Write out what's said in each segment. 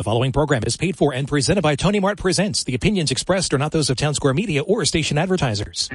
The following program is paid for and presented by Tony Mart Presents. The opinions expressed are not those of Town Square Media or station advertisers.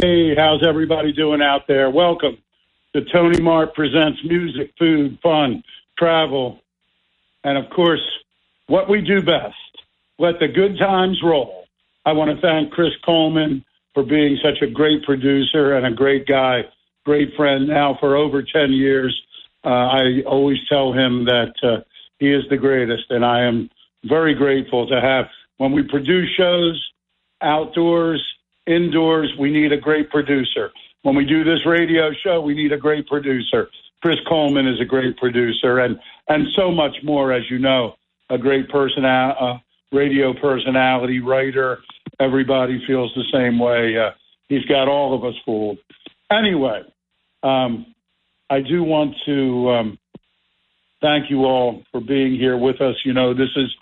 Hey, how's everybody doing out there? Welcome to Tony Mart Presents Music, Food, Fun, Travel, and of course, what we do best let the good times roll. I want to thank Chris Coleman for being such a great producer and a great guy, great friend now for over 10 years. Uh, I always tell him that uh, he is the greatest, and I am very grateful to have, when we produce shows outdoors, indoors, we need a great producer. When we do this radio show, we need a great producer. Chris Coleman is a great producer, and and so much more, as you know, a great person, uh, radio personality, writer. Everybody feels the same way. Uh, he's got all of us fooled. Anyway, um, I do want to um, thank you all for being here with us. You know, this is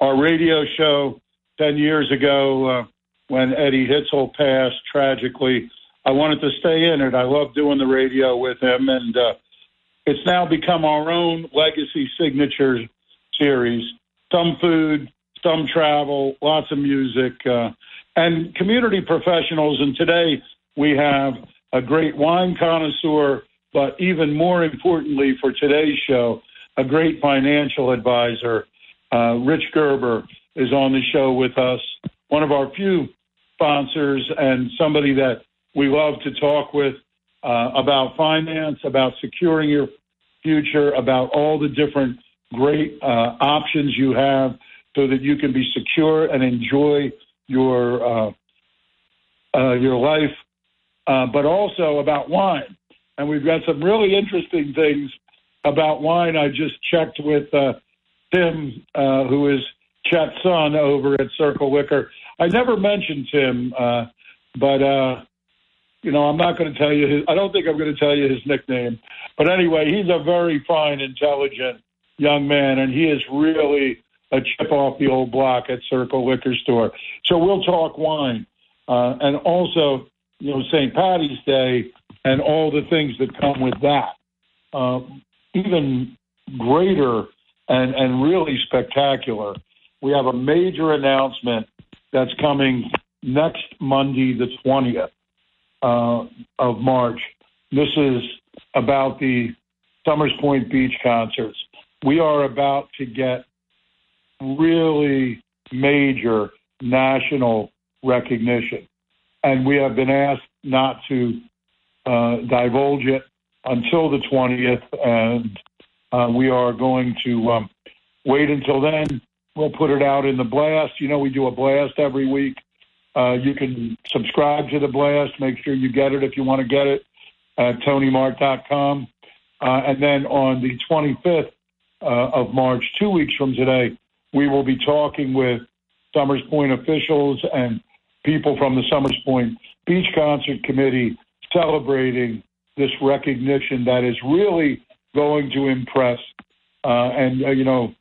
our radio show. Ten years ago, uh, when Eddie Hitzel passed tragically, I wanted to stay in it. I love doing the radio with him, and uh, it's now become our own legacy signature series. Some food, some travel, lots of music, uh, and community professionals. And today we have a great wine connoisseur, but even more importantly for today's show, a great financial advisor. Uh, Rich Gerber is on the show with us, one of our few sponsors and somebody that we love to talk with uh, about finance, about securing your future, about all the different great uh, options you have so that you can be secure and enjoy your uh, uh, your life, uh, but also about wine. And we've got some really interesting things about wine. I just checked with uh, Tim, who is Chet's son over at Circle Liquor. I never mentioned Tim, uh, but uh, you know, I'm not going to tell you his. I don't think I'm going to tell you his nickname. But anyway, he's a very fine, intelligent young man, and he is really a chip off the old block at Circle Liquor Store. So we'll talk wine, uh, and also, you know, St. Patty's Day and all the things that come with that. Uh, even greater and and really spectacular. We have a major announcement that's coming next Monday, the 20th uh, of March. This is about the Somers Point Beach concerts. We are about to get really major national recognition. And we have been asked not to uh, divulge it until the 20th. And uh, we are going to um, wait until then We'll put it out in the blast. You know, we do a blast every week Uh, you can subscribe to the blast. Make sure you get it if you want to get it at tonymart.com. Uh, and then on the 25th uh, of March, two weeks from today, we will be talking with Somers Point officials and people from the Somers Point Beach Concert Committee celebrating this recognition that is really going to impress. Uh, and, uh, you know,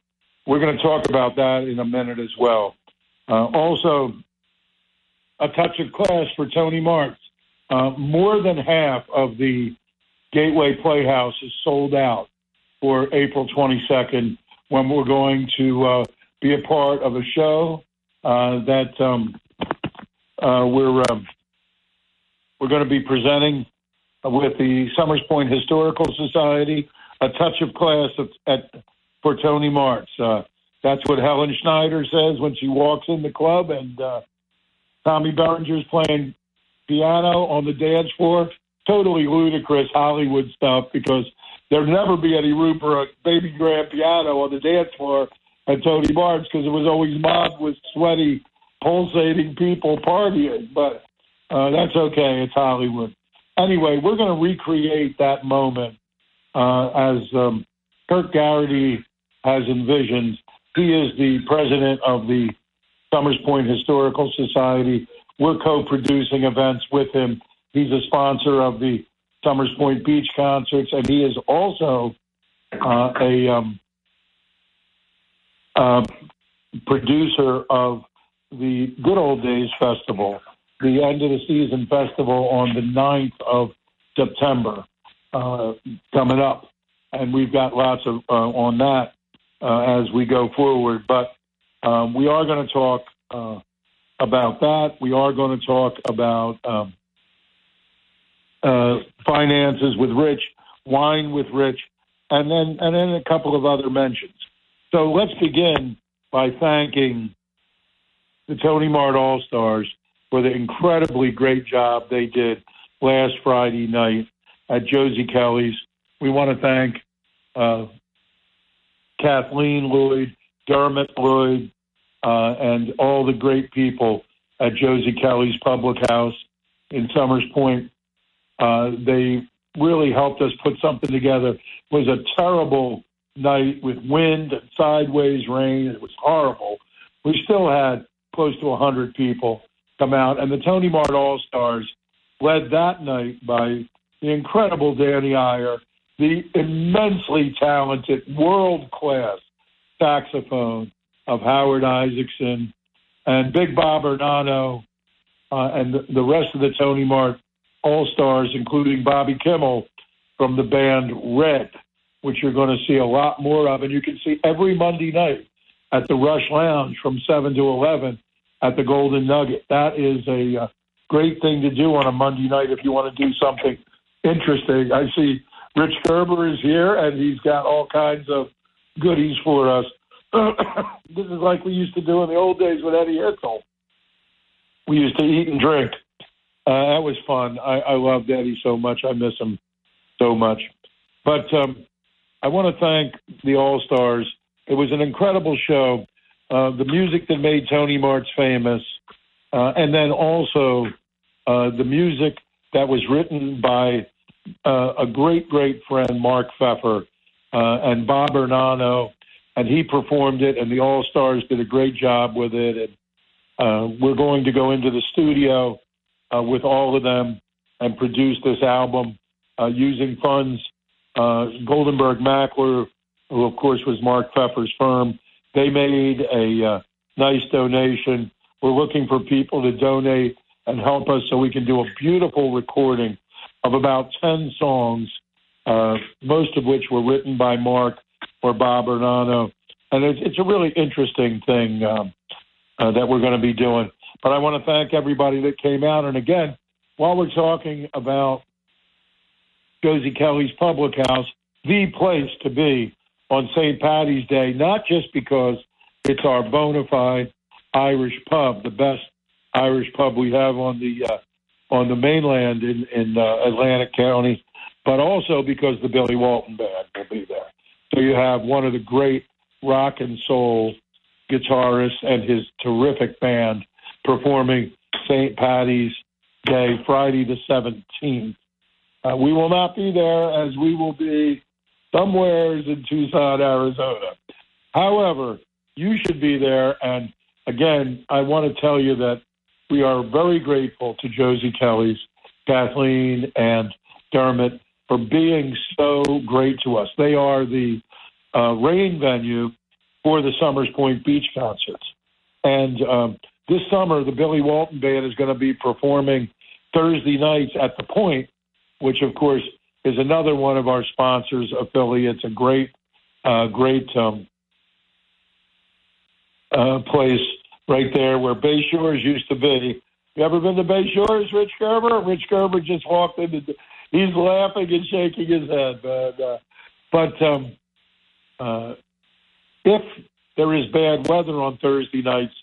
we're going to talk about that in a minute as well. Uh, also, a touch of class for Tony Marks. Uh, more than half of the Gateway Playhouse is sold out for April 22nd when we're going to uh, be a part of a show uh, that um, uh, we're um, we're going to be presenting with the Somers Point Historical Society a touch of class at, at for Tony Mart's. Uh, that's what Helen Schneider says when she walks in the club, and uh, Tommy Berenger's playing piano on the dance floor. Totally ludicrous Hollywood stuff because there'd never be any room for a baby grand piano on the dance floor at Tony Mart's because it was always mobbed with sweaty, pulsating people partying. But uh, that's okay. It's Hollywood. Anyway, we're going to recreate that moment uh, as um, Kirk Garrity has envisioned. He is the president of the Somers Point Historical Society. We're co-producing events with him. He's a sponsor of the Somers Point Beach concerts, and he is also uh, a um, uh, producer of the Good Old Days Festival, the end of the season festival on the 9th of September uh, coming up. And we've got lots of uh, on that uh, as we go forward. But um, we are going to talk uh, about that. We are going to talk about um, uh, finances with Rich, wine with Rich, and then and then a couple of other mentions. So let's begin by thanking the Tony Mart All Stars for the incredibly great job they did last Friday night at Josie Kelly's. We want to thank uh, Kathleen Lloyd, Dermot Lloyd, uh, and all the great people at Josie Kelly's Public House in Somers Point. Uh, they really helped us put something together. It was a terrible night with wind and sideways rain. It was horrible. We still had close to 100 people come out, and the Tony Mart All Stars led that night by the incredible Danny Eyer the immensely talented, world class saxophone of Howard Isaacson and Big Bob Ornano uh, and the, the rest of the Tony Mart All Stars, including Bobby Kimmel from the band Red, which you're going to see a lot more of. And you can see every Monday night at the Rush Lounge from 7 to 11 at the Golden Nugget. That is a uh, great thing to do on a Monday night if you want to do something interesting. I see Rich Gerber is here, and he's got all kinds of goodies for us. this is like we used to do in the old days with Eddie Hitzel. We used to eat and drink. Uh, that was fun. I, I loved Eddie so much. I miss him so much. But um, I want to thank the All Stars. It was an incredible show. Uh, the music that made Tony Mart's famous, uh, and then also uh, the music that was written by uh, a great, great friend, Mark Pfeffer, uh, and Bob Ornano, and he performed it, and the All Stars did a great job with it. And uh, we're going to go into the studio uh, with all of them and produce this album uh, using funds. Uh, Goldenberg Mackler, who of course was Mark Pfeffer's firm, they made a uh, nice donation. We're looking for people to donate and help us so we can do a beautiful recording of about 10 songs, uh, most of which were written by Mark or Bob Ornano. And it's, it's a really interesting thing um, uh, that we're going to be doing. But I want to thank everybody that came out. And again, while we're talking about Josie Kelly's Public House, the place to be on St. Patty's Day, not just because it's our bona fide Irish pub, the best Irish pub we have on the uh, on the mainland in, in uh, Atlantic County, but also because the Billy Walton Band will be there. So you have one of the great rock and soul guitarists and his terrific band performing St. Patty's Day, Friday the 17th. Uh, we will not be there as we will be somewheres in Tucson, Arizona. However, you should be there. And again, I want to tell you that we are very grateful to Josie Kelly's, Kathleen, and Dermot for being so great to us. They are the uh, rain venue for the Somers Point Beach concerts. And um, this summer, the Billy Walton Band is going to be performing Thursday nights at the Point, which, of course, is another one of our sponsors affiliates. A great, uh, great um, uh, place right there where Bay Shores used to be. You ever been to Bay Shores, Rich Gerber? Rich Gerber just walked into. The, he's laughing and shaking his head, but uh, but um, uh, if there is bad weather on Thursday nights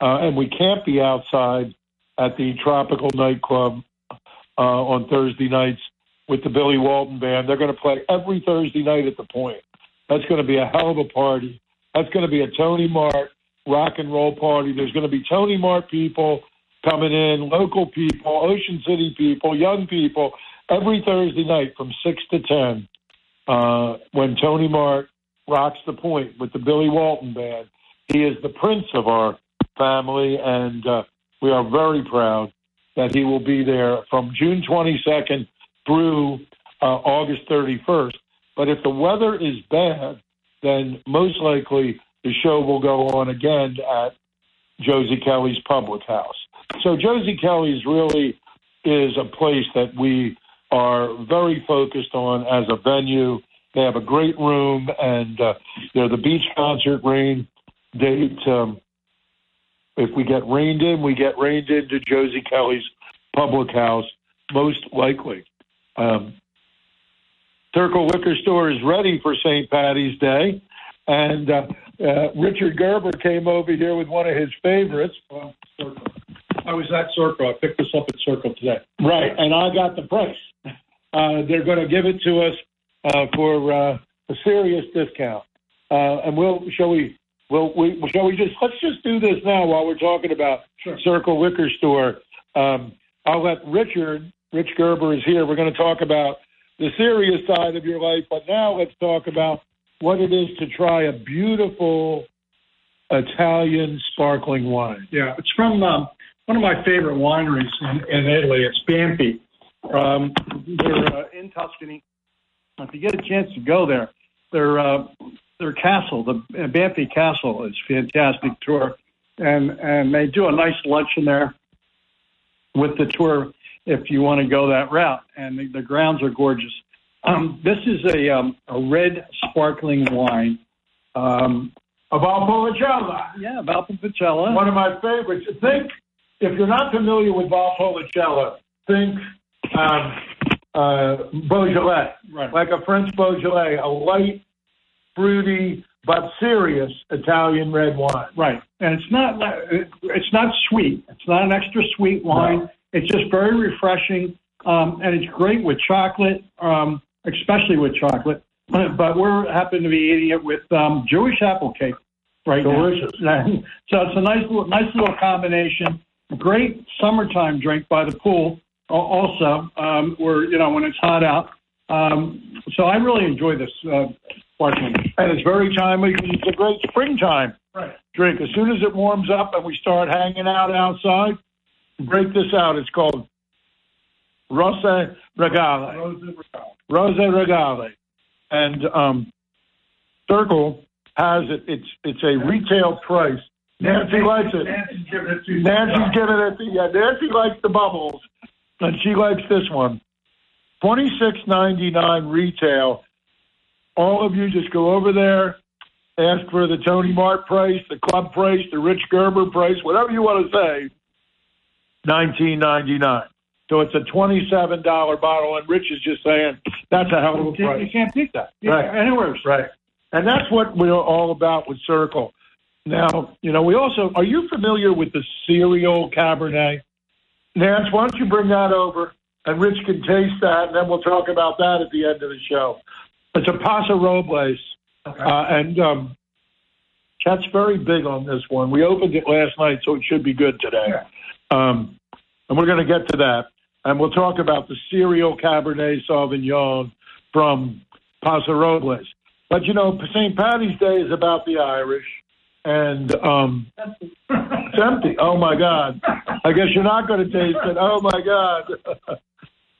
uh, and we can't be outside at the Tropical Nightclub uh, on Thursday nights with the Billy Walton Band, they're going to play every Thursday night at the Point. That's going to be a hell of a party. That's going to be a Tony Mart rock and roll party. There's going to be Tony Mart people coming in, local people, Ocean City people, young people, every Thursday night from 6 to 10 uh, when Tony Mart rocks the point with the Billy Walton Band. He is the prince of our family, and uh, we are very proud that he will be there from June 22nd through uh, August 31st. But if the weather is bad, then most likely the show will go on again at Josie Kelly's Public House. So Josie Kelly's really is a place that we are very focused on as a venue. They have a great room, and uh, they're the beach concert rain date. Um, if we get rained in, we get rained into Josie Kelly's Public House, most likely. Um, Circle Liquor Store is ready for St. Patty's Day, and uh, uh, Richard Gerber came over here with one of his favorites. Well, I was at Circle. I picked this up at Circle today. Right, and I got the price. Uh, they're going to give it to us uh, for uh, a serious discount. Uh, and we'll shall we will we shall we just let's just do this now while we're talking about Sure. Circle Liquor Store. Um, I'll let Richard Rich Gerber is here. We're going to talk about the serious side of your life, but now let's talk about what it is to try a beautiful Italian sparkling wine. Yeah, it's from um, one of my favorite wineries in, in Italy. It's Banfi. Um, they're uh, in Tuscany. If you get a chance to go there, their uh, their castle, the uh, Banfi Castle, is fantastic tour, and and they do a nice luncheon there with the tour if you want to go that route. And the, the grounds are gorgeous. Um, this is a um, a red sparkling wine. Um, Of Valpolicella. yeah, Valpolicella. one of my favorites. Think, if you're not familiar with Valpolicella, think um, uh, Beaujolais, Right. like a French Beaujolais, a light, fruity, but serious Italian red wine. Right, and it's not it's not sweet. It's not an extra sweet wine. No. It's just very refreshing, um, and it's great with chocolate, um, especially with chocolate. But we're happen to be eating it with um, Jewish apple cake right Delicious. now. so it's a nice little, nice little combination. Great summertime drink by the pool. Also, um, where you know when it's hot out. Um, so I really enjoy this uh, sparkling. And it's very timely it's a great springtime Right. drink. As soon as it warms up and we start hanging out outside, break this out. It's called Rosa Regale. Rosa Regale. And um, Circle has it. It's it's a retail price. Nancy likes it. Nancy's giving it to you. Nancy's giving it. To, you. yeah, Nancy likes the bubbles, and she likes this one. Twenty six ninety nine retail. All of you just go over there, ask for the Tony Mart price, the club price, the Rich Gerber price, whatever you want to say. Nineteen ninety nine. So it's a twenty seven dollar bottle, and Rich is just saying that's a hell of a price. you can't beat that. Right. Anywhere. Right. And that's what we're all about with Circle. Now, you know, we also are you familiar with the Serial Cabernet? Nance, why don't you bring that over and Rich can taste that and then we'll talk about that at the end of the show. It's a Paso Robles. Uh, and um Chet's very big on this one. We opened it last night, so it should be good today. Um and we're going to get to that. And we'll talk about the serial Cabernet Sauvignon from Paso Robles. But you know, St. Patty's Day is about the Irish, and um, it's empty. Oh my God! I guess you're not going to taste it. Oh my God!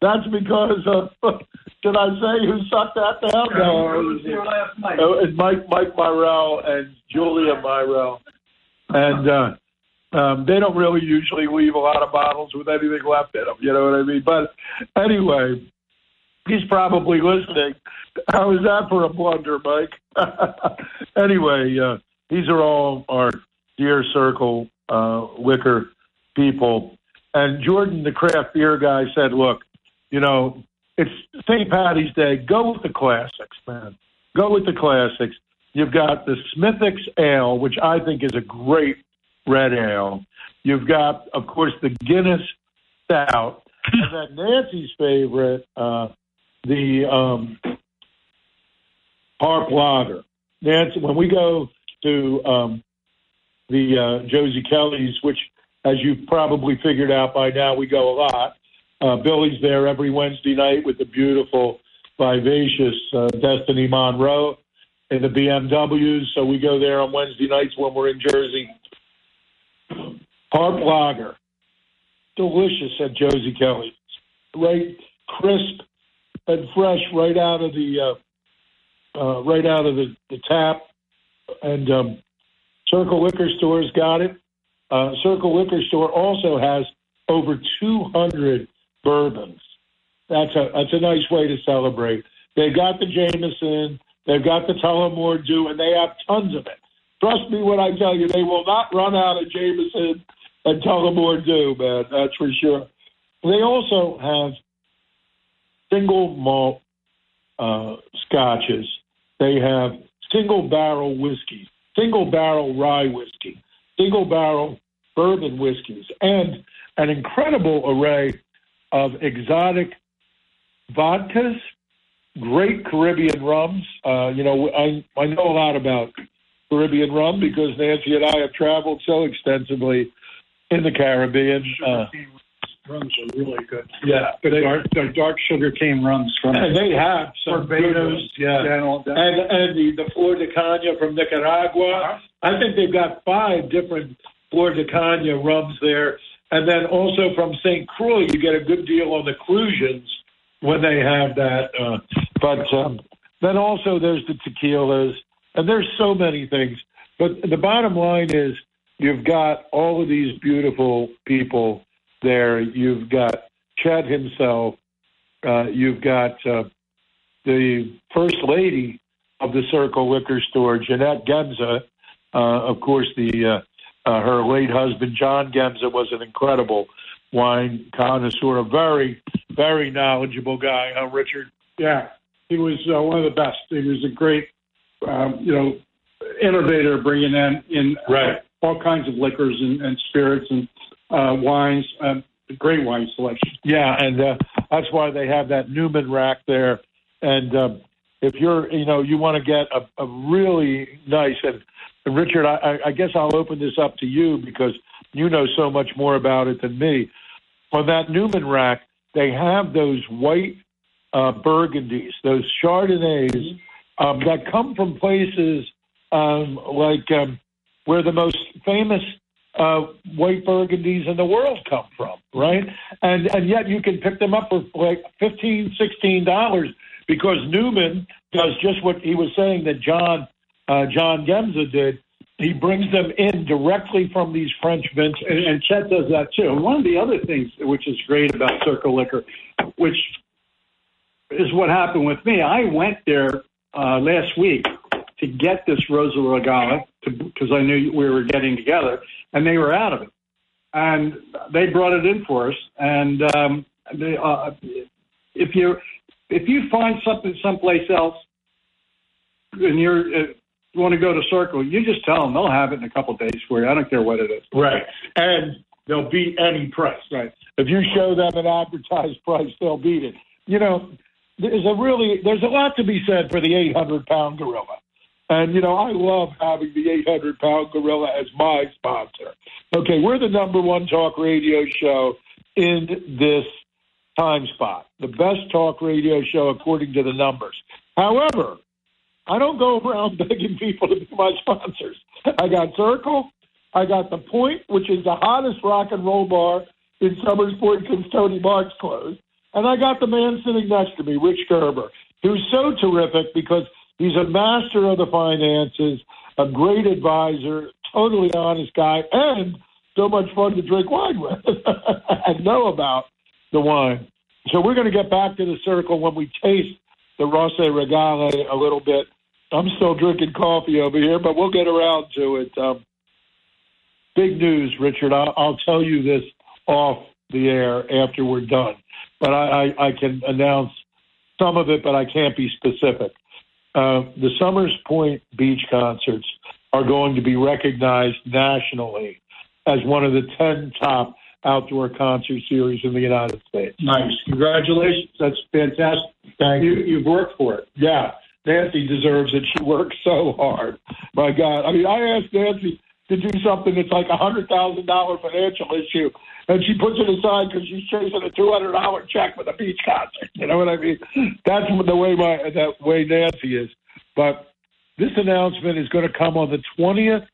That's because of. Did I say who sucked that down? No, it was, it was Mike Mike Myrell and Julia Myrell, and uh, um, they don't really usually leave a lot of bottles with anything left in them. You know what I mean? But anyway, he's probably listening. How is that for a blunder, Mike? anyway, uh, these are all our dear circle uh, liquor people. And Jordan, the craft beer guy, said, "Look, you know, it's St. Patty's Day. Go with the classics, man. Go with the classics. You've got the Smithwick's Ale, which I think is a great red ale. You've got, of course, the Guinness Stout, and then Nancy's favorite, uh, the um, Harp Lager. Nancy, when we go to um, the uh, Josie Kelly's, which, as you've probably figured out by now, we go a lot. Uh, Billy's there every Wednesday night with the beautiful, vivacious uh, Destiny Monroe in the BMWs. So we go there on Wednesday nights when we're in Jersey. Harp Lager, delicious at Josie Kelly's, right, crisp and fresh, right out of the uh, uh, right out of the, the tap. And um, Circle Liquor Store's got it. Uh, Circle Liquor Store also has over 200 bourbons. That's a that's a nice way to celebrate. They got the Jameson, they've got the Tullamore Dew, and they have tons of it. Trust me when I tell you, they will not run out of Jameson and Tullamore Dew, man. That's for sure. They also have single malt uh, scotches. They have single barrel whiskey, single barrel rye whiskey, single barrel bourbon whiskeys, and an incredible array of exotic vodkas, great Caribbean rums. Uh, you know, I I know a lot about Caribbean rum because Nancy and I have traveled so extensively in the Caribbean. Uh, Rums are really good. yeah, The dark, the dark sugar cane rums from and they have some Barbados, yeah. and and the the Flor de Cana from Nicaragua. I think they've got five different Flor de Cana rums there, and then also from St. Croix, you get a good deal on the Cruzan when they have that. Uh, but um, then also there's the tequilas, and there's so many things. But the bottom line is, you've got all of these beautiful people there. You've got Chet himself. Uh, you've got uh, the first lady of the Circle Liquor Store, Jeanette Gemza. Uh, of course, the uh, uh, her late husband John Gemza was an incredible wine connoisseur, a very, very knowledgeable guy, huh, Richard? Yeah, he was uh, one of the best. He was a great, um, you know, innovator, bringing in in Right. all kinds of liquors and, and spirits and uh, wines. Um, great wine selection. Yeah, and uh, that's why they have that Newman rack there. And uh, if you're, you know, you want to get a, a really nice and, and Richard, I, I- I guess I'll open this up to you because you know so much more about it than me. On that Newman rack, they have those white uh, burgundies, those Chardonnays um, that come from places um, like um, where the most famous uh, white burgundies in the world come from, right? And and yet you can pick them up for like fifteen, sixteen dollars because Newman does just what he was saying that John uh, John Gemza did. He brings them in directly from these French vintages. And, and Chet does that too. And one of the other things which is great about Circle Liquor, which is what happened with me, I went there uh, last week to get this Rosa Regala because I knew we were getting together, and they were out of it. And they brought it in for us. And um, they, uh, if you if you find something someplace else, and you're uh, you want to go to Circle, you just tell them they'll have it in a couple of days for you. I don't care what it is. Right. And they'll beat any price. Right. If you show them an advertised price, they'll beat it. You know, there's a really there's a lot to be said for the 800 pound gorilla. And you know, I love having the 800 pound gorilla as my sponsor. Okay, we're the number one talk radio show in this time spot. The best talk radio show according to the numbers. However, I don't go around begging people to be my sponsors. I got Circle, I got The Point, which is the hottest rock and roll bar in Point since Tony Mark's closed. And I got the man sitting next to me, Rich Gerber, who's so terrific because he's a master of the finances, a great advisor, totally honest guy, and so much fun to drink wine with and know about the wine. So we're going to get back to the circle when we taste the Rosé Regale a little bit. I'm still drinking coffee over here, but we'll get around to it. Um, big news, Richard. I'll, I'll tell you this off the air after we're done, but I, I, I can announce some of it, but I can't be specific. Uh, the Somers Point Beach concerts are going to be recognized nationally as one of the 10 top outdoor concert series in the United States. Nice. Congratulations. That's fantastic. Thank you. you. You've worked for it. Yeah, Nancy deserves it. She works so hard. My God. I mean, I asked Nancy to do something that's like a $100,000 financial issue, and she puts it aside because she's chasing a $200 check for the beach concert. You know what I mean? That's the way my that way Nancy is. But this announcement is going to come on the 20th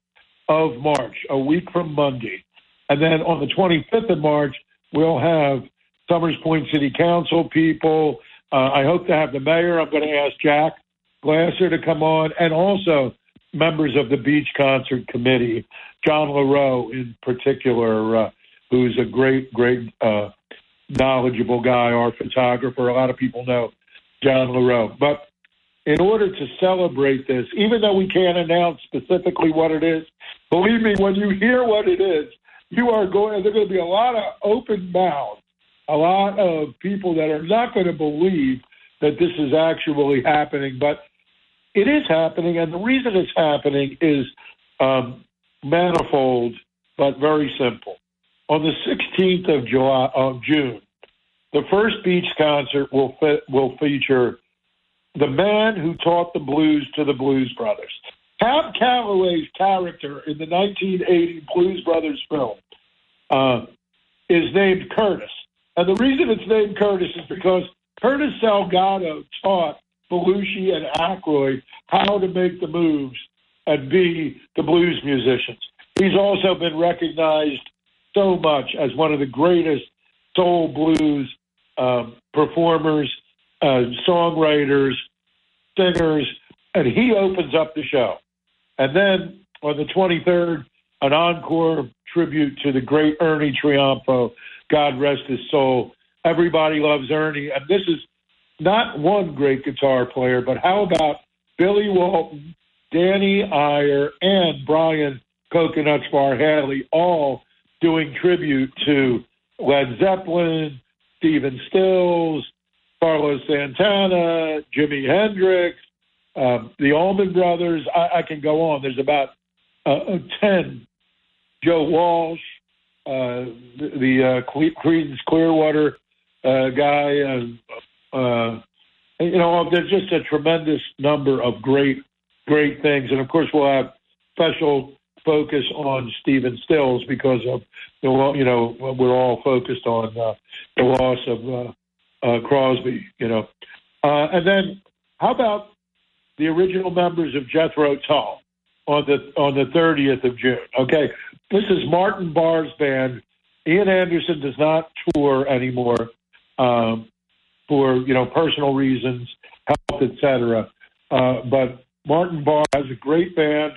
of March, a week from Monday. And then on the 25th of March, we'll have Somers Point City Council people. Uh, I hope to have the mayor. I'm going to ask Jack Glasser to come on, and also members of the Beach Concert Committee, John LaRoe in particular, uh, who's a great, great, uh, knowledgeable guy, our photographer. A lot of people know John LaRoe. But in order to celebrate this, even though we can't announce specifically what it is, believe me, when you hear what it is, you are going, there's going to be a lot of open mouths, a lot of people that are not going to believe that this is actually happening, but it is happening. And the reason it's happening is um, manifold, but very simple. On the 16th of July, of June, the first beach concert will fit, will feature the man who taught the blues to the Blues Brothers. Cab Calloway's character in the 1980 Blues Brothers film uh, is named Curtis. And the reason it's named Curtis is because Curtis Salgado taught Belushi and Aykroyd how to make the moves and be the blues musicians. He's also been recognized so much as one of the greatest soul blues um, performers, uh, songwriters, singers, and he opens up the show. And then on the 23rd, an encore tribute to the great Ernie Triunfo. God rest his soul. Everybody loves Ernie. And this is not one great guitar player, but how about Billy Walton, Danny Eyer, and Brian Coconut Spar Hadley all doing tribute to Led Zeppelin, Stephen Stills, Carlos Santana, Jimi Hendrix, um, the Allman Brothers. I, I can go on. There's about uh, uh 10. Joe Walsh, uh, the, the uh, Creedence Clearwater uh, guy. Uh, you know, there's just a tremendous number of great, great things. And of course, we'll have special focus on Stephen Stills because of the, you know, we're all focused on uh, the loss of uh, uh, Crosby, you know. Uh, and then how about the original members of Jethro Tull on the on the 30th of June? Okay, this is Martin Barre's band. Ian Anderson does not tour anymore um, for you know personal reasons, health, etc. Uh, but Martin Barre has a great band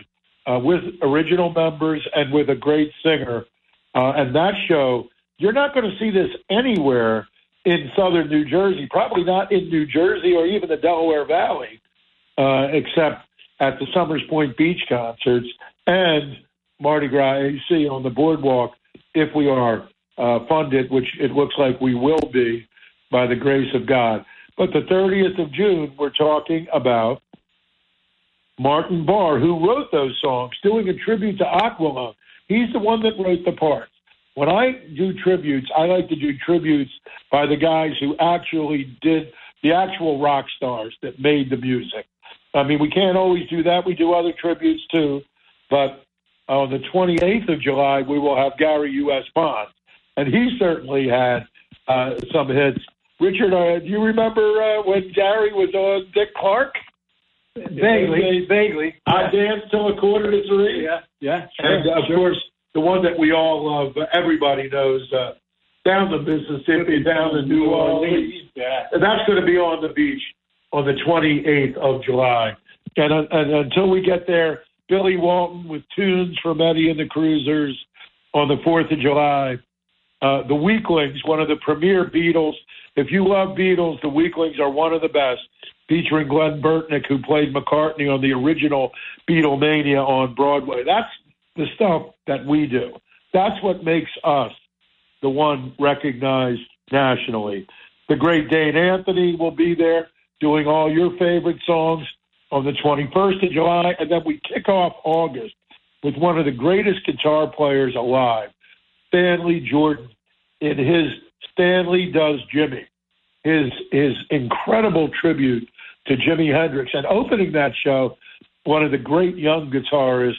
uh, with original members and with a great singer. Uh, and that show, you're not going to see this anywhere in southern New Jersey, probably not in New Jersey or even the Delaware Valley, uh, except at the Somers Point Beach concerts and Mardi Gras AC on the boardwalk if we are uh, funded, which it looks like we will be by the grace of God. But the 30th of June, we're talking about Martin Barre, who wrote those songs, doing a tribute to Aqualung. He's the one that wrote the parts when I do tributes, I like to do tributes by the guys who actually did the actual rock stars that made the music. I mean, we can't always do that. We do other tributes too. But on the 28th of July, we will have Gary U.S. Bond. and he certainly had uh, some hits. Richard, uh, do you remember uh, when Gary was on Dick Clark? Vaguely, vaguely. I danced till a quarter to three. Yeah, yeah. Sure, and uh, of sure. course, the one that we all love, everybody knows, uh, down to Mississippi, down to New Orleans. Yeah. And that's going to be on the beach on the 28th of July. And, uh, and until we get there, Billy Walton with tunes from Eddie and the Cruisers on the 4th of July. Uh, the Weeklings, one of the premier Beatles. If you love Beatles, the Weeklings are one of the best, featuring Glenn Burtnik, who played McCartney on the original Beatlemania on Broadway. That's the stuff that we do. That's what makes us the one recognized nationally. The great Dane Anthony will be there doing all your favorite songs on the 21st of July, and then we kick off August with one of the greatest guitar players alive, Stanley Jordan, in his Stanley Does Jimmy, his his incredible tribute to Jimi Hendrix, and opening that show, one of the great young guitarists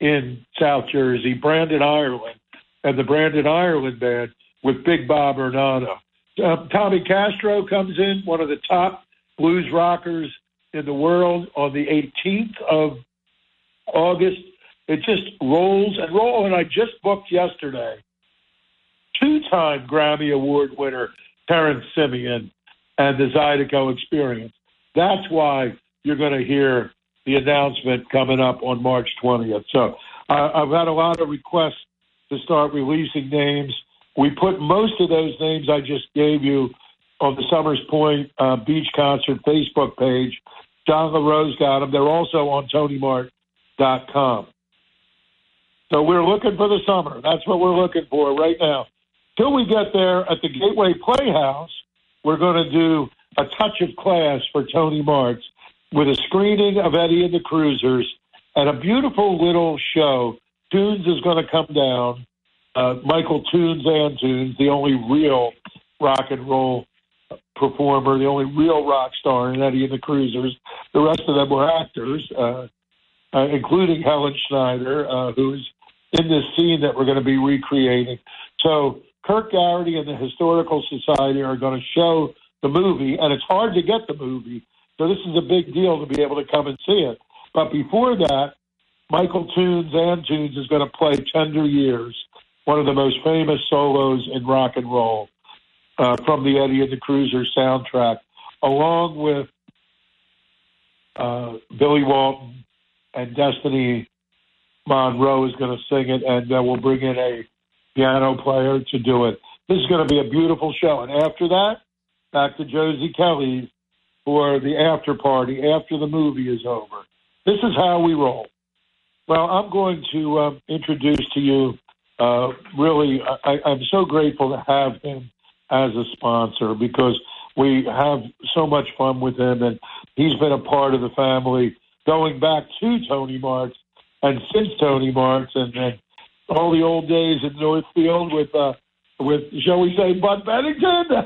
in South Jersey, Brandon Ireland, and the Brandon Ireland Band with Big Bob Ornano. Uh, Tommy Castro comes in, one of the top blues rockers in the world, on the 18th of August. It just rolls and rolls. And I just booked yesterday two-time Grammy Award winner Terrance Simien and the Zydeco Experience. That's why you're going to hear the announcement coming up on March 20th. So uh, I've had a lot of requests to start releasing names. We put most of those names I just gave you on the Somers Point uh, Beach Concert Facebook page. John LaRose got them. They're also on TonyMart.com. So we're looking for the summer. That's what we're looking for right now. Till we get there at the Gateway Playhouse, we're going to do a touch of class for Tony Mart's with a screening of Eddie and the Cruisers and a beautiful little show. Tunes is going to come down. Uh, Michael Tunes Antunes, the only real rock and roll performer, the only real rock star in Eddie and the Cruisers. The rest of them were actors, uh, uh, including Helen Schneider, uh, who's in this scene that we're going to be recreating. So Kirk Garrity and the Historical Society are going to show the movie, and it's hard to get the movie. So this is a big deal to be able to come and see it. But before that, Michael Tunes Antunes is going to play Tender Years, one of the most famous solos in rock and roll uh, from the Eddie and the Cruiser soundtrack, along with uh, Billy Walton and Destiny Monroe is going to sing it, and uh, we'll bring in a piano player to do it. This is going to be a beautiful show. And after that, back to Josie Kelly for the after party after the movie is over. This is how we roll. Well, I'm going to um, introduce to you. Uh, really, I, I'm so grateful to have him as a sponsor because we have so much fun with him, and he's been a part of the family going back to Tony Marks and since Tony Marks and, and all the old days in Northfield with uh, with shall we say Bud Bennington.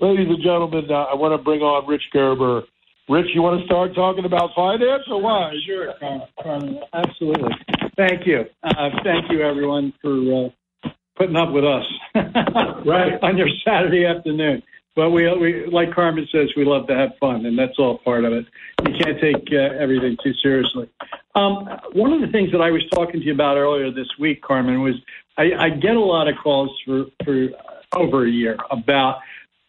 Ladies and gentlemen, uh, I want to bring on Rich Gerber. Rich, you want to start talking about finance or what? Sure, Carmen. Carmen, absolutely. Thank you. Uh, thank you, everyone, for uh, putting up with us Right. on your Saturday afternoon. But we, we, like Carmen says, we love to have fun, and that's all part of it. You can't take uh, everything too seriously. Um, one of the things that I was talking to you about earlier this week, Carmen, was I, I get a lot of calls for, for over a year about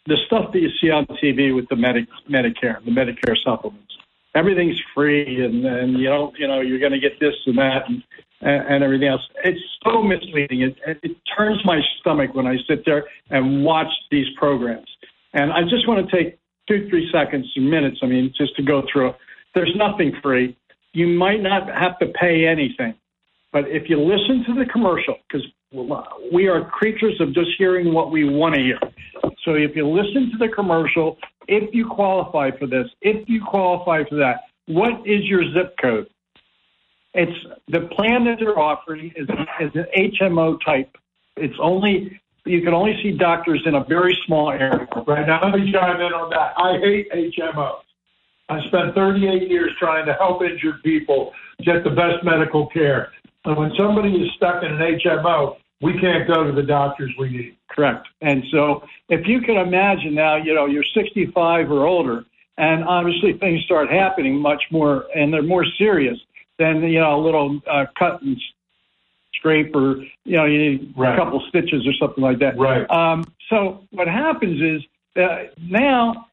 the stuff that you see on TV with the Medi- Medicare, the Medicare supplements. Everything's free, and, and you don't, you know, you're going to get this and that, and, and everything else. It's so misleading. It, it turns my stomach when I sit there and watch these programs. And I just want to take two, three seconds minutes, I mean, just to go through it. There's nothing free. You might not have to pay anything. But if you listen to the commercial, because we are creatures of just hearing what we want to hear. So if you listen to the commercial, if you qualify for this, if you qualify for that, what is your zip code? It's the plan that they're offering is, is an HMO type. It's only you can only see doctors in a very small area. Right now, let me chime in on that. I hate HMOs. I spent 38 years trying to help injured people get the best medical care. And when somebody is stuck in an HMO, we can't go to the doctors we need. Correct. And so if you can imagine now, you know, you're 65 or older, and obviously things start happening much more, and they're more serious than, you know, a little uh, cut and scrape or, you know, you need Right. a couple stitches or something like that. Right. Um, so what happens is uh, now,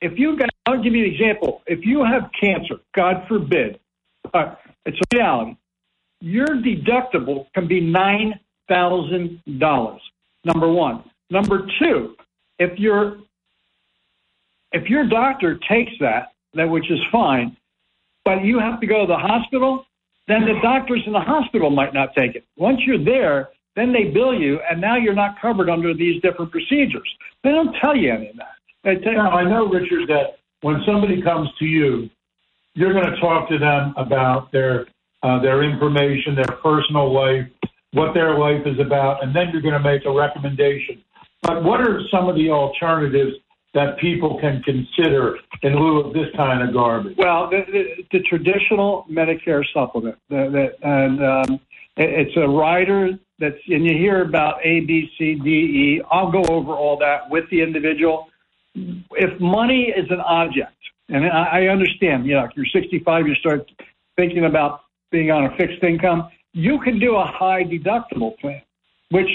if you got, I'll give you an example. If you have cancer, God forbid, uh, it's a reality. Your deductible can be nine thousand dollars. Number one. Number two, if your if your doctor takes that, that which is fine, but you have to go to the hospital, then the doctors in the hospital might not take it. Once you're there, then they bill you, and now you're not covered under these different procedures. They don't tell you any of that. They tell, Now, I know, Richard, that when somebody comes to you, you're going to talk to them about their uh, their information, their personal life, what their life is about, and then you're going to make a recommendation. But what are some of the alternatives that people can consider in lieu of this kind of garbage? Well, the, the, the traditional Medicare supplement, the, and um, it, it's a rider that's, and you hear about A, B, C, D, E. I'll go over all that with the individual. If money is an object, and I, I understand, you know, if you're 65, you start thinking about being on a fixed income. You can do a high deductible plan, which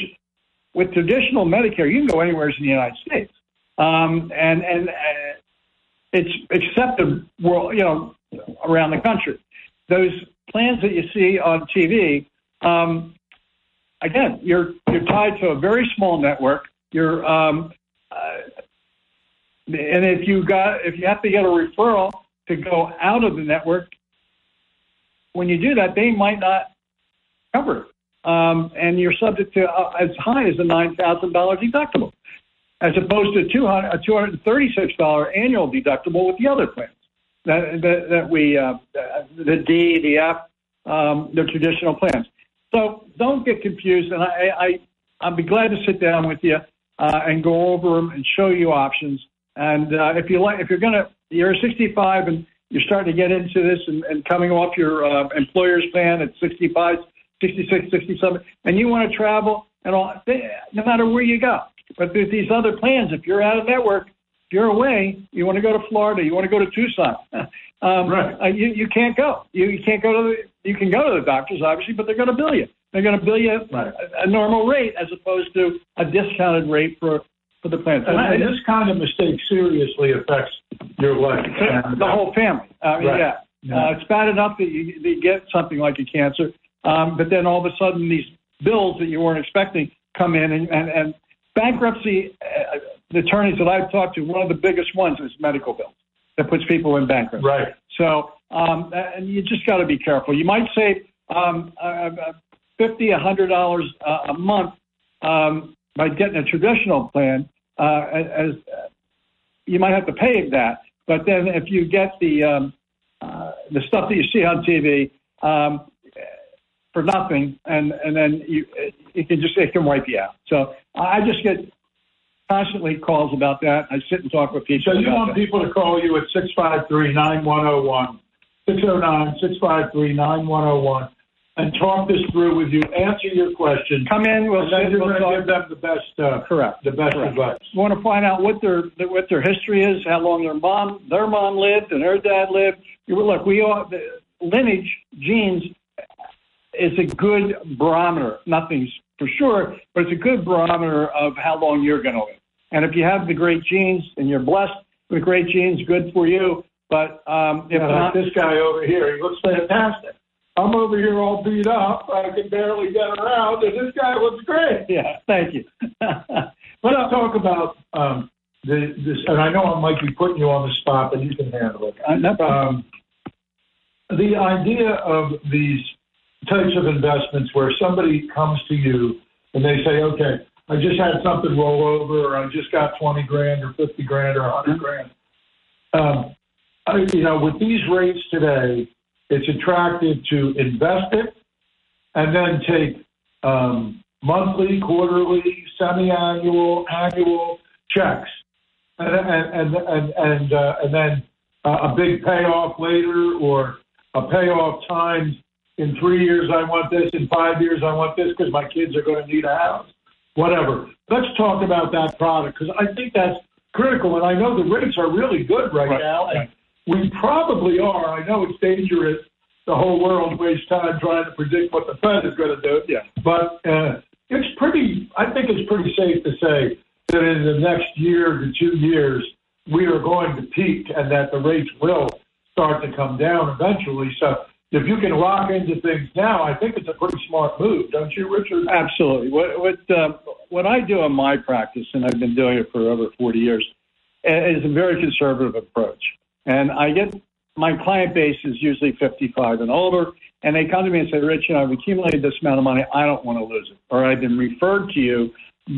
with traditional Medicare, you can go anywhere in the United States. Um, and and uh, it's accepted world, you know, around the country. Those plans that you see on TV, um, again, you're you're tied to a very small network. You're um, uh, and if you got if you have to get a referral to go out of the network, when you do that, they might not cover it. Um, and you're subject to uh, as high as a nine thousand dollar deductible, as opposed to a two hundred and thirty six dollar annual deductible with the other plans that that, that we uh, the D, the F, um, the traditional plans. So don't get confused, and I, I I'll be glad to sit down with you uh, and go over them and show you options. And uh, if you like, if you're gonna, you're 65 and you're starting to get into this and, and coming off your uh, employer's plan at 65, 66, 67, and you want to travel and all, they, no matter where you go. But there's these other plans. If you're out of network, if you're away, you want to go to Florida, you want to go to Tucson. um, Right. uh, you, you can't go. You, you can't go to the, you can go to the doctors, obviously, but they're going to bill you. They're going to bill you Right. a, a normal rate as opposed to a discounted rate for, for the plan. And, and this kind of mistake seriously affects your life. And, the whole family. I mean, Right. yeah. Yeah. Uh, it's bad enough that you, that you get something like a cancer, um, but then all of a sudden these bills that you weren't expecting come in, and, and, and bankruptcy, uh, the attorneys that I've talked to, one of the biggest ones is medical bills that puts people in bankruptcy. Right. So, um, and you just got to be careful. You might save um, uh, uh, fifty, a hundred dollars uh, a month um, by getting a traditional plan. Uh, as uh, you might have to pay that, but then if you get the um, uh, the stuff that you see on TV um, for nothing, and and then you it can just it can wipe you out. So I just get constantly calls about that. I sit and talk with people. So you want that. people to call you at 653-9101, 609-653-9101, and talk this through with you, answer your questions. come in. We'll And then sit. you're We'll going to give them the best, uh, Correct. the best Correct. advice. want to find out what their what their history is, how long their mom their mom lived and her dad lived. You- Look, we all the lineage genes is a good barometer. Nothing's for sure, but it's a good barometer of how long you're going to live. And if you have the great genes and you're blessed with great genes, good for you. But um, if Yeah, not, this guy over here, he looks fantastic. I'm over here all beat up. I can barely get around, and this guy looks great. yeah, thank you. Let's talk about um, the, this, and I know I might be putting you on the spot, but you can handle it. Uh, no problem. Um, the idea of these types of investments where somebody comes to you and they say, okay, I just had something roll over, or I just got 20 grand, or 50 grand, or 100 grand. Um, I, you know, with these rates today, it's attractive to invest it and then take um, monthly, quarterly, semi-annual, annual checks, and and and and and, uh, and then uh, a big payoff later, or a payoff times in three years I want this, in five years I want this because my kids are going to need a house. Whatever. Let's talk about that product because I think that's critical. And I know the rates are really good right, Right, now. And right. we probably are. I know it's dangerous. The whole world wastes time trying to predict what the Fed is going to do. Yeah. But uh, it's pretty, I think it's pretty safe to say that in the next year to two years, we are going to peak and that the rates will start to come down eventually. So if you can lock into things now, I think it's a pretty smart move, don't you, Richard? Absolutely. What what uh, what I do in my practice, and I've been doing it for over 40 years, is a very conservative approach. And I get my client base is usually 55 and older, and they come to me and say, "Rich, you know, I've accumulated this amount of money. I don't want to lose it, or I've been referred to you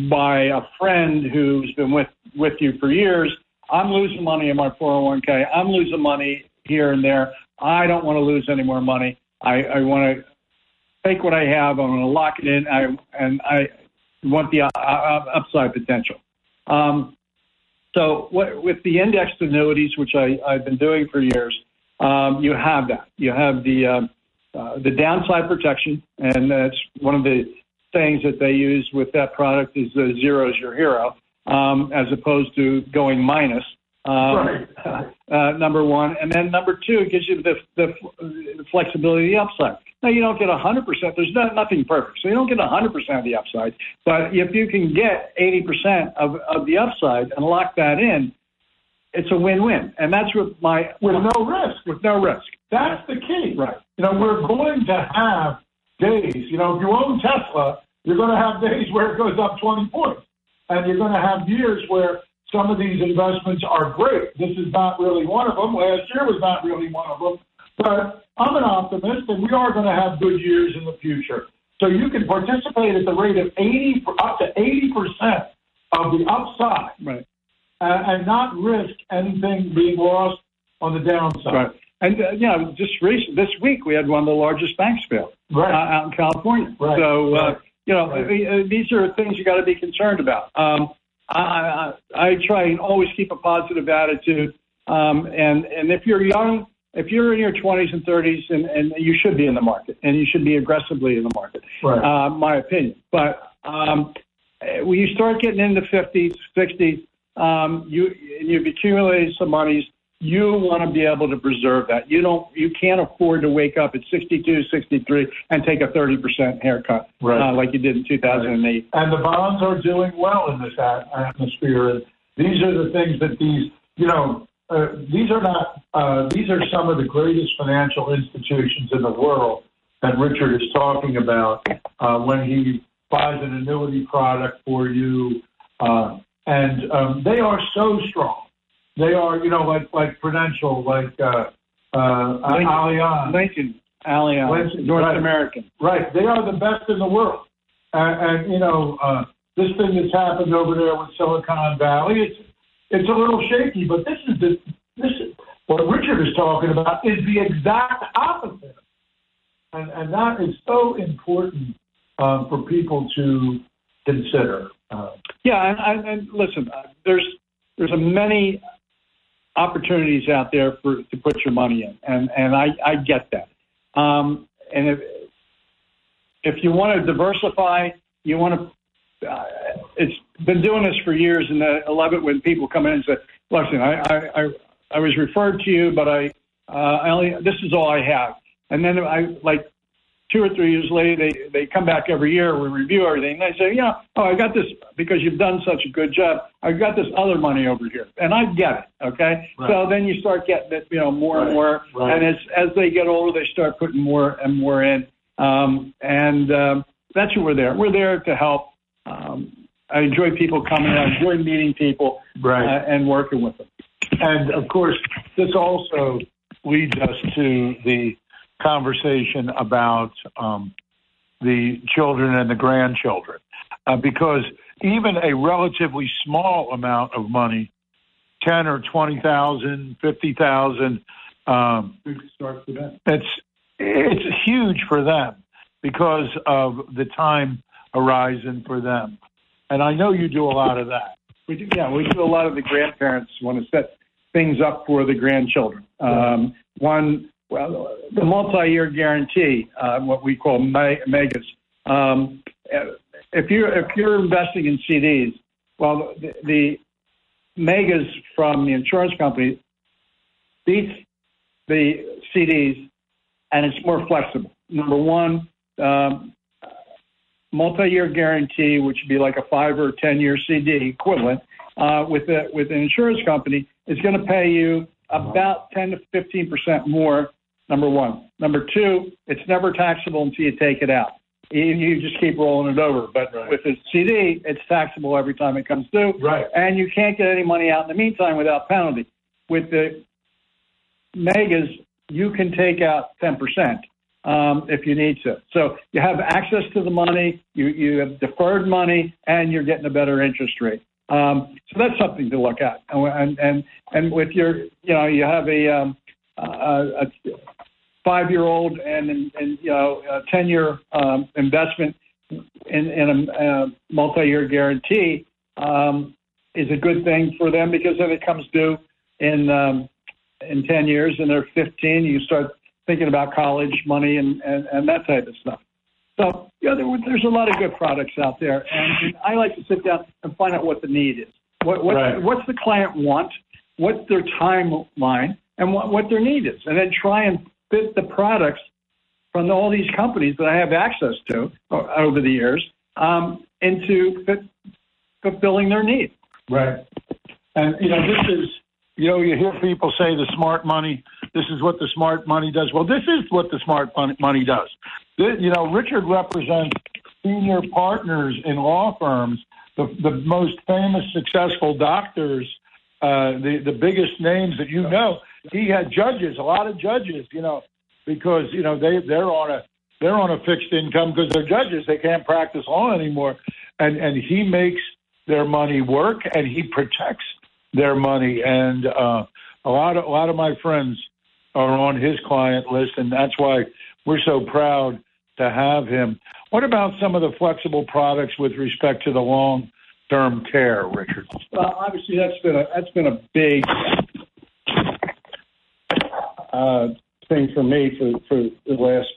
by a friend who's been with with you for years. I'm losing money in my 401k. I'm losing money here and there. I don't want to lose any more money. I, I want to take what I have. I'm going to lock it in. I and I want the uh, uh, upside potential. Um, so what, with the indexed annuities, which I, I've been doing for years, um, you have that. You have the uh, uh, the downside protection, and that's one of the things that they use with that product is the zero is your hero, um, as opposed to going minus. Um, uh, number one, and then number two, it gives you the, the, the flexibility of the upside. Now you don't get hundred percent. There's not nothing perfect, so you don't get hundred percent of the upside. But if you can get eighty percent of of the upside and lock that in, it's a win-win, and that's what my With no risk. with no risk. That's the key. Right. You know, we're going to have days. You know, if you own Tesla, you're going to have days where it goes up 20 points. And you're going to have years where some of these investments are great. This is not really one of them. Last year was not really one of them. But I'm an optimist, and we are going to have good years in the future. So you can participate at the rate of 80, up to 80% of the upside Right. uh, and not risk anything being lost on the downside. Right. And uh, you know, just recent this week we had one of the largest banks fail Right. uh, out in California. Right. So uh, you know, uh, these are things you got to be concerned about. Um, I, I, I try and always keep a positive attitude. Um, and and if you're young, if you're in your 20s and 30s, and, and you should be in the market, and you should be aggressively in the market. Right. Uh, my opinion. But um, when you start getting into 50s, 60s, um, you and you've accumulated some monies. You want to be able to preserve that. You don't. You can't afford to wake up at 62, 63 and take a 30% haircut Right. uh, like you did in 2008. and the bonds are doing well in this at- atmosphere. And these are the things that these, you know, uh, these are not. Uh, these are some of the greatest financial institutions in the world that Richard is talking about uh, when he buys an annuity product for you, uh, and um, they are so strong. They are, you know, like like Prudential, like uh, uh, Lincoln. Allianz. Lincoln, Allianz, Lincoln, North right. American. Right. They are the best in the world. And, and you know, uh, this thing that's happened over there with Silicon Valley, it's it's a little shaky, but this is the this is, what Richard is talking about is the exact opposite. And and that is so important um, for people to consider. Uh, Yeah, and, and, and listen, uh, there's there's a many opportunities out there for to put your money in, and and I I get that. Um, and if if you want to diversify, you want to. Uh, it's been doing this for years, and I love it when people come in and say, "Listen, I I I, I was referred to you, but I uh, I only this is all I have." And then I like two or three years later, they they come back every year. We review everything. And they say, yeah, oh, I got this because you've done such a good job. I got this other money over here, and I get it. Okay, Right. so then you start getting it, you know, more Right, and more. right. And as as they get older, they start putting more and more in. Um, and um, that's what we're there. We're there to help. Um, I enjoy people coming. I enjoy meeting people Right. uh, and working with them. And of course, this also leads us to the conversation about um, the children and the grandchildren, uh, because even a relatively small amount of money, ten or twenty thousand, fifty thousand, um, Start with that. it's it's huge for them because of the time horizon for them. And I know you do a lot of that. We do, yeah, we do a lot of the grandparents want to set things up for the grandchildren. Um, one well, the multi-year guarantee, uh, what we call MYGAs. Um, if you're if you're investing in CDs, well, the, the MYGAs from the insurance company beats the CDs, and it's more flexible. Number one, um, multi-year guarantee, which would be like a five or ten-year CD equivalent, uh, with a, with an insurance company, is going to pay you about 10 to 15 percent more. Number one. Number two, it's never taxable until you take it out. You, you just keep rolling it over. But Right. with a CD, it's taxable every time it comes due, Right. and you can't get any money out in the meantime without penalty. With the MYGAs, you can take out 10 percent um, if you need to. So you have access to the money, you, you have deferred money, and you're getting a better interest rate. Um, so that's something to look at. And and and, and with your, you know, you have a, um, a, a five-year-old and and, and you know a ten-year um, investment in, in a, a multi-year guarantee um, is a good thing for them because then it comes due in um, in ten years and they're fifteen. You start thinking about college money and, and, and that type of stuff. So, you know, there, there's a lot of good products out there, and, and I like to sit down and find out what the need is. What, what Right. what's the client want? What's their timeline, and what, what their need is, and then try and fit the products from all these companies that I have access to over the years um, into fit, fulfilling their needs. Right. And you know, this is you know, you hear people say the smart money. This is what the smart money does. Well, this is what the smart money does. Th- You know, Richard represents senior partners in law firms, the the most famous, successful doctors, uh, the the biggest names that you know. He had judges, a lot of judges, you know, because you know they they're on a they're on a fixed income because they're judges. They can't practice law anymore, and and he makes their money work and he protects their money. And uh, a lot of a lot of my friends are on his client list, and that's why we're so proud to have him. What about some of the flexible products with respect to the long term care, Richard? Well, obviously, that's been a that's been a big uh, thing for me for for the last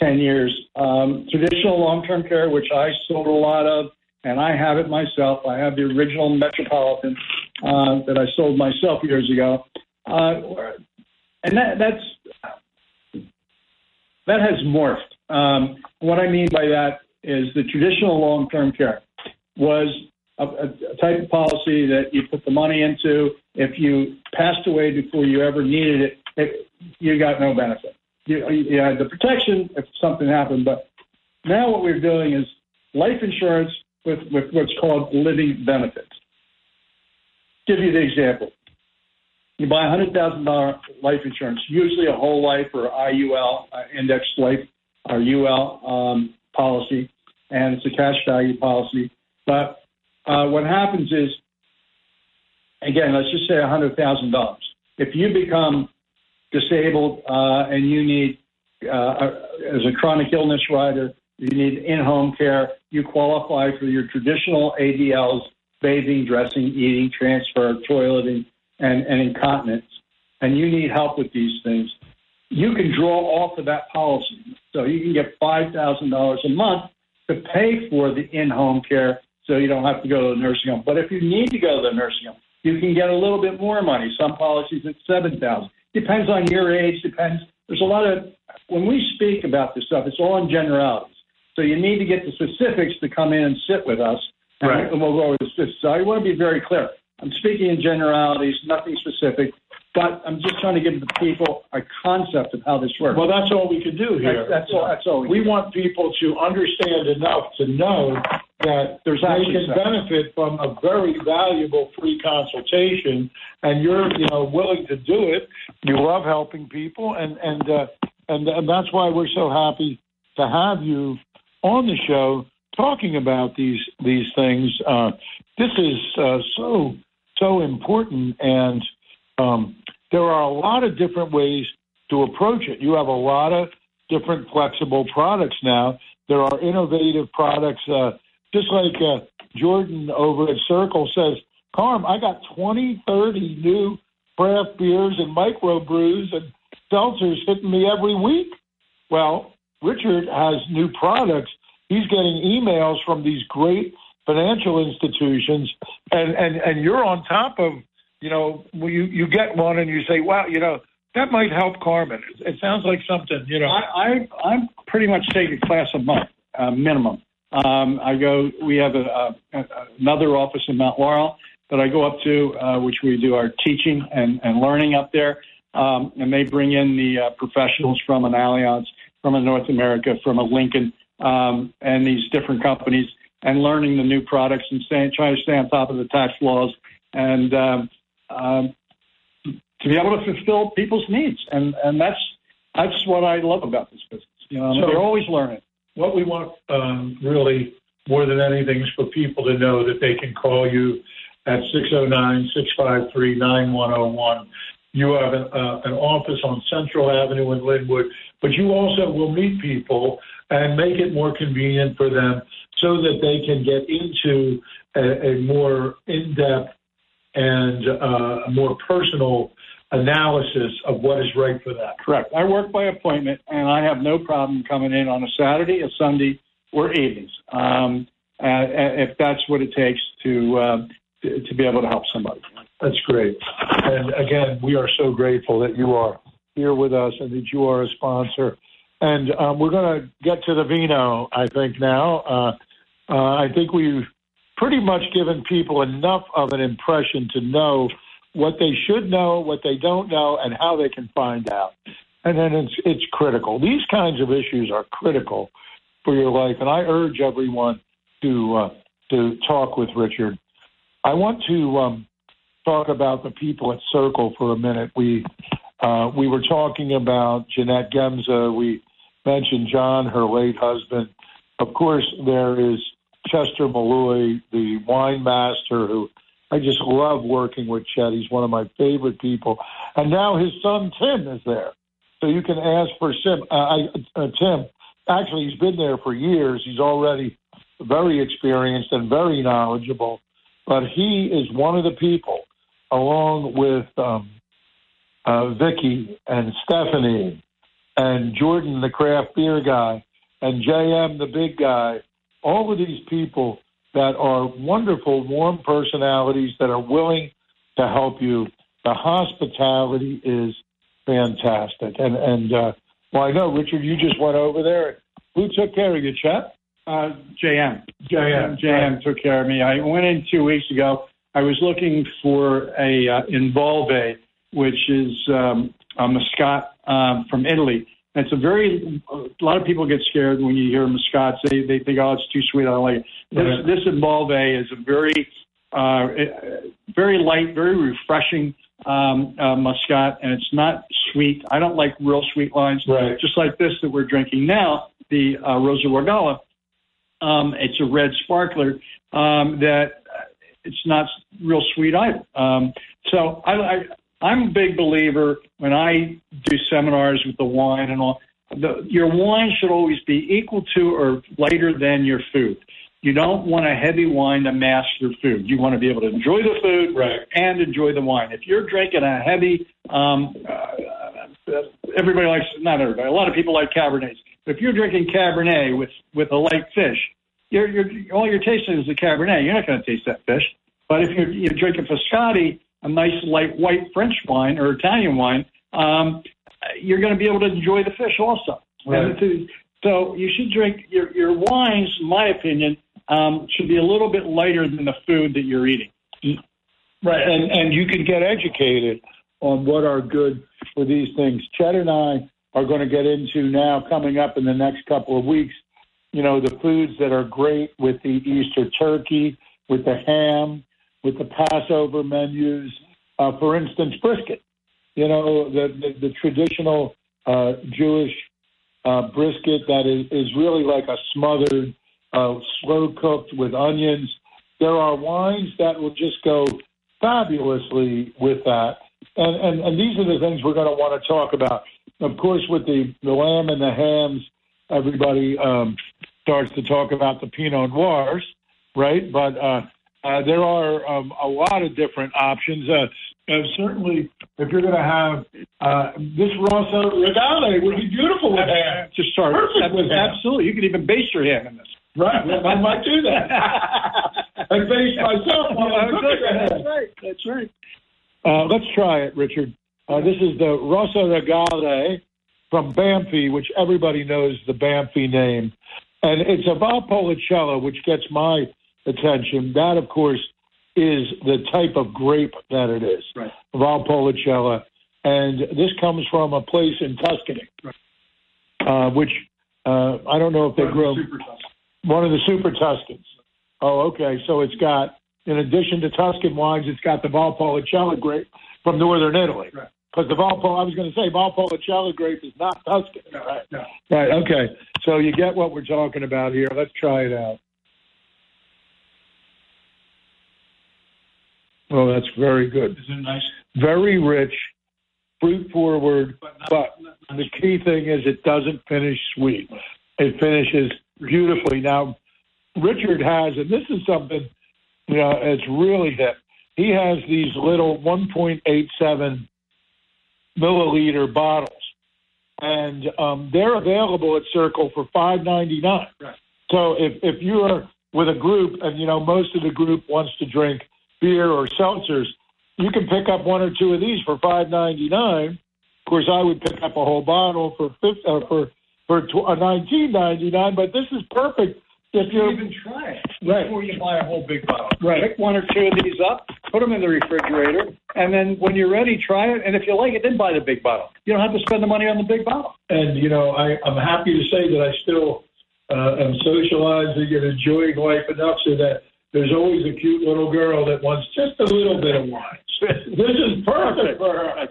ten years. Um, traditional long term care, which I sold a lot of, and I have it myself. I have the original Metropolitan uh, that I sold myself years ago, uh, and that that's that has morphed. Um, what I mean by that is the traditional long term care was a, a type of policy that you put the money into. If you passed away before you ever needed it, it you got no benefit. You, you had the protection if something happened, but now what we're doing is life insurance with, with what's called living benefits. Give you the example. You buy a hundred thousand dollar life insurance, usually a whole life or IUL, uh, indexed life or UL um, policy, and it's a cash value policy. But uh, what happens is, again, let's just say a hundred thousand dollars. If you become disabled uh, and you need, uh, as a chronic illness rider, you need in-home care. You qualify for your traditional ADLs: bathing, dressing, eating, transfer, toileting, and, and incontinence. And you need help with these things. You can draw off of that policy, so you can get five thousand dollars a month to pay for the in-home care, so you don't have to go to the nursing home. But if you need to go to the nursing home, you can get a little bit more money. Some policies at seven thousand. Depends on your age. Depends. There's a lot of when we speak about this stuff, it's all in generalities. So you need to get the specifics to come in and sit with us, and Right. we'll go over this. So I want to be very clear. I'm speaking in generalities, nothing specific, but I'm just trying to give the people a concept of how this works. Well, that's all we can do here. That's- that's all- that's all we We want people to understand enough to know that There's they can something. benefit from a very valuable free consultation, and you're, you know, willing to do it. You love helping people, and and uh, and and that's why we're so happy to have you on the show talking about these these things. Uh, this is uh, so so important, and um, there are a lot of different ways to approach it. You have a lot of different flexible products now. There are innovative products, uh, just like uh, Jordan over at Circle says, Carm, I got 20, 30 new craft beers and micro brews, and seltzers hitting me every week. Well, Richard has new products. He's getting emails from these great financial institutions, and and and you're on top of you know you you get one and you say, wow, you know that might help Carmen. It, it sounds like something you know. I, I I'm pretty much taking class a month uh, minimum. Um, I go. We have a, a, another office in Mount Laurel that I go up to, uh, which we do our teaching and, and learning up there. Um, and they bring in the uh, professionals from an Allianz, from a North America, from a Lincoln, um, and these different companies, and learning the new products and staying, trying to stay on top of the tax laws and um, um, to be able to fulfill people's needs. And and that's that's what I love about this business. You know, So- they're always learning. What we want um, really more than anything is for people to know that they can call you at 609-653-9101. You have an, uh, an office on Central Avenue in Linwood, but you also will meet people and make it more convenient for them so that they can get into a, a more in-depth and uh, more personal analysis of what is right for them. Correct. I work by appointment, and I have no problem coming in on a Saturday, a Sunday, or evenings, um, uh, if that's what it takes to, uh, to to be able to help somebody. That's great. And again, we are so grateful that you are here with us and that you are a sponsor. And um, we're going to get to the vino, I think, now. Uh, uh, I think we've pretty much given people enough of an impression to know what they should know, what they don't know, and how they can find out. And then it's, it's critical. These kinds of issues are critical for your life. And I urge everyone to, uh, to talk with Richard. I want to um, talk about the people at Circle for a minute. We uh, we were talking about Jeanette Gemza. We mentioned John, her late husband. Of course, there is Chester Malloy, the wine master, who I just love working with. Chet, he's one of my favorite people. And now his son Tim is there, so you can ask for Sim, uh, I, uh, Tim. Actually, he's been there for years. He's already very experienced and very knowledgeable. But he is one of the people, along with um, uh, Vicky and Stephanie and Jordan, the craft beer guy, and JM, the big guy. All of these people that are wonderful, warm personalities that are willing to help you. The hospitality is fantastic. And and uh, well, I know Richard, you just went over there. Who took care of you, Chet? Uh, JM. JM. JM took care of me. I went in two weeks ago. I was looking for a uh, Involve, which is um, a Muscat um, from Italy. It's a very, a lot of people get scared when you hear Muscats. They, they think, oh, it's too sweet. I don't like it. This, Right. this Involve is a very, uh, very light, very refreshing um, uh, Muscat, and it's not sweet. I don't like real sweet wines. Right. Just like this that we're drinking now, the uh, Rosa Regale. Um, it's a red sparkler um, that uh, it's not real sweet either. Um, so I, I, I'm a big believer when I do seminars with the wine and all. The, your wine should always be equal to or lighter than your food. You don't want a heavy wine to mask your food. You want to be able to enjoy the food Right. and enjoy the wine. If you're drinking a heavy, um, uh, everybody likes not everybody. A lot of people like Cabernets. But if you're drinking Cabernet with with a light fish, you're, you're all you're tasting is the Cabernet. You're not going to taste that fish. But if you're, you're drinking Frascati, a nice light white French wine or Italian wine, um, you're going to be able to enjoy the fish also. Right. And to- so you should drink your your wines, in my opinion, um, should be a little bit lighter than the food that you're eating. Right, and and you can get educated on what are good for these things. Chet and I are going to get into now coming up in the next couple of weeks. You know the foods that are great with the Easter turkey, with the ham, with the Passover menus. Uh, for instance, brisket. You know the the, the traditional uh, Jewish uh, brisket that is, is really like a smothered, uh, slow cooked with onions. There are wines that will just go fabulously with that. And, and, and these are the things we're going to want to talk about. Of course, with the, the lamb and the hams, everybody um, starts to talk about the Pinot Noirs, right? But uh, Uh, there are um, a lot of different options. Uh, and certainly, if you're going to have uh, this Rosso Regale would be beautiful with ham. Just start. Perfect with ham. Absolutely. You could even baste your ham in this. Right, I might do that. I base myself while I'm cooking. That's right. That's right. Uh, let's try it, Richard. Uh, this is the Rosso Regale from Banfi, which everybody knows the Banfi name. And it's a Valpolicella, which gets my attention. That, of course, is the type of grape that it is, Right. Valpolicella. And this comes from a place in Tuscany, uh, which uh, I don't know if they grow Super tough. One of the super Tuscans. Oh, okay. So it's got, in addition to Tuscan wines, it's got the Valpolicella grape from northern Italy. Right. Because the Valpo, I was going to say Valpolicella grape is not Tuscan. Right. no. Right. Okay. So you get what we're talking about here. Let's try it out. Oh, that's very good. Is it nice? Very rich, fruit forward, But not, but the key thing is it doesn't finish sweet. It finishes beautifully. Now, Richard has, and this is something, you know, it's really hip. He has these little 1.87 milliliter bottles, and um, they're available at Circle for 5.99. Right. So if if you're with a group, and you know most of the group wants to drink beer or seltzers, you can pick up one or two of these for 5.99. Of course, I would pick up a whole bottle for fif- uh, for for tw- uh, 19.99. But this is perfect if You even try it Right. before you buy a whole big bottle. Right. Pick one or two of these up, put them in the refrigerator, and then when you're ready, try it. And if you like it, then buy the big bottle. You don't have to spend the money on the big bottle. And you know, I, I'm happy to say that I still uh, am socializing and enjoying life enough so that there's always a cute little girl that wants just a little bit of wine. this is perfect for her.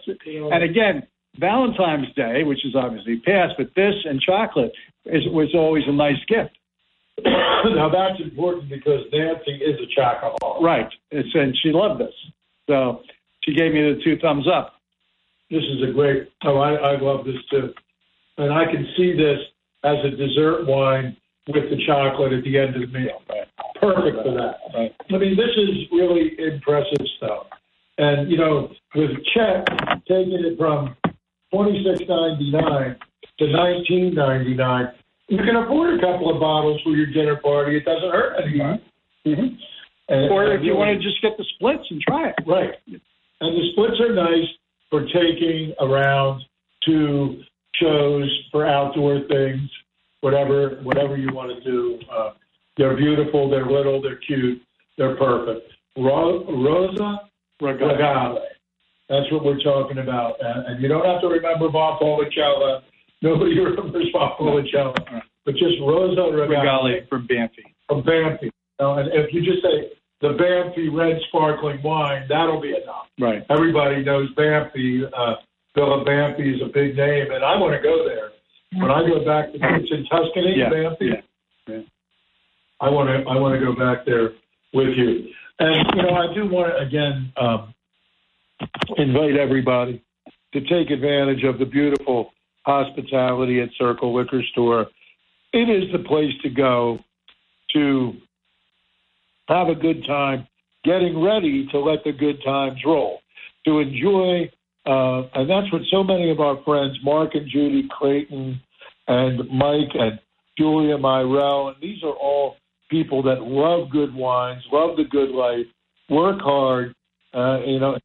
And again, Valentine's Day, which is obviously past, but this and chocolate is was always a nice gift. now that's important because Nancy is a chocoholic. Right. It's, and she loved this. So she gave me the two thumbs up. This is a great. Oh, I, I love this too, and I can see this as a dessert wine with the chocolate at the end of the meal. Perfect for that. Right. I mean, this is really impressive stuff. And you know, with Chet taking it from twenty six ninety nine to nineteen ninety nine, you can afford a couple of bottles for your dinner party. It doesn't hurt anyone. Mm-hmm. And, Or if you want to just get the splits and try it. Right. And the splits are nice for taking around to shows for outdoor things, whatever whatever you want to do. Uh, they're beautiful. They're little. They're cute. They're perfect. Ro- Rosa Regale. That's what we're talking about. And, and you don't have to remember Valpolicella. Nobody remembers Valpolicella. But just Rosa Regale from Banfi. from Banfi. Now, and if you just say the Banfi red sparkling wine, that'll be enough. Right. Everybody knows Banfi. Uh, Villa Banfi is a big name, and I want to go there. When I go back to it's in Tuscany, Yeah, Banfi, yeah, yeah. I want to I want to go back there with you. And you know, I do want to again um, invite everybody to take advantage of the beautiful hospitality at Circle Liquor Store. It is the place to go to have a good time, getting ready to let the good times roll, to enjoy. Uh, and that's what so many of our friends, Mark and Judy Creighton and Mike and Julia Myrell, and these are all people that love good wines, love the good life, work hard, uh, you know,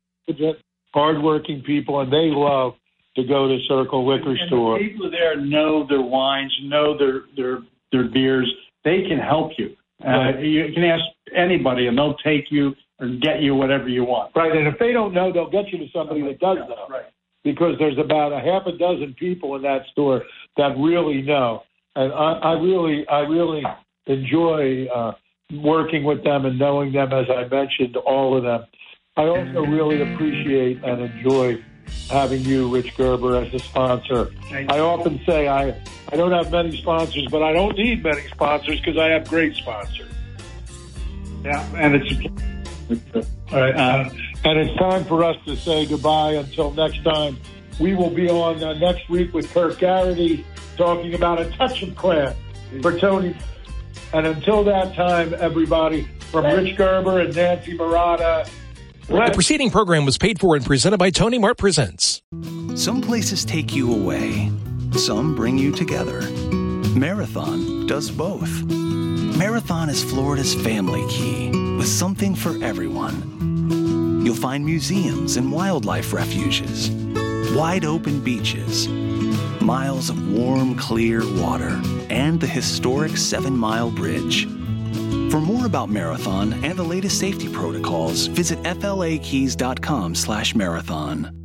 hardworking people, and they love to go to Circle Liquor And Store. the people there know their wines, know their their their beers. They can help you. Uh, You can ask anybody, and they'll take you and get you whatever you want. Right, and if they don't know, they'll get you to somebody that does know. Right. Because there's about a half a dozen people in that store that really know, and I, I really, I really enjoy uh, working with them and knowing them. As I mentioned, all of them. I also really appreciate and enjoy having you, Rich Gerber, as a sponsor. I often say I, I don't have many sponsors, but I don't need many sponsors because I have great sponsors. Yeah, and it's All right, uh, and it's time for us to say goodbye until next time. We will be on uh, next week with Kirk Garrity talking about a touch of class for Tony. And until that time, everybody, from Rich Gerber and Nancy Murata. The preceding program was paid for and presented by Tony Mart Presents. Some places take you away, some bring you together. Marathon does both. Marathon is Florida's family key with something for everyone. You'll find museums and wildlife refuges, wide open beaches, miles of warm, clear water, and the historic Seven Mile Bridge. For more about Marathon and the latest safety protocols, visit fla-keys.com slash marathon.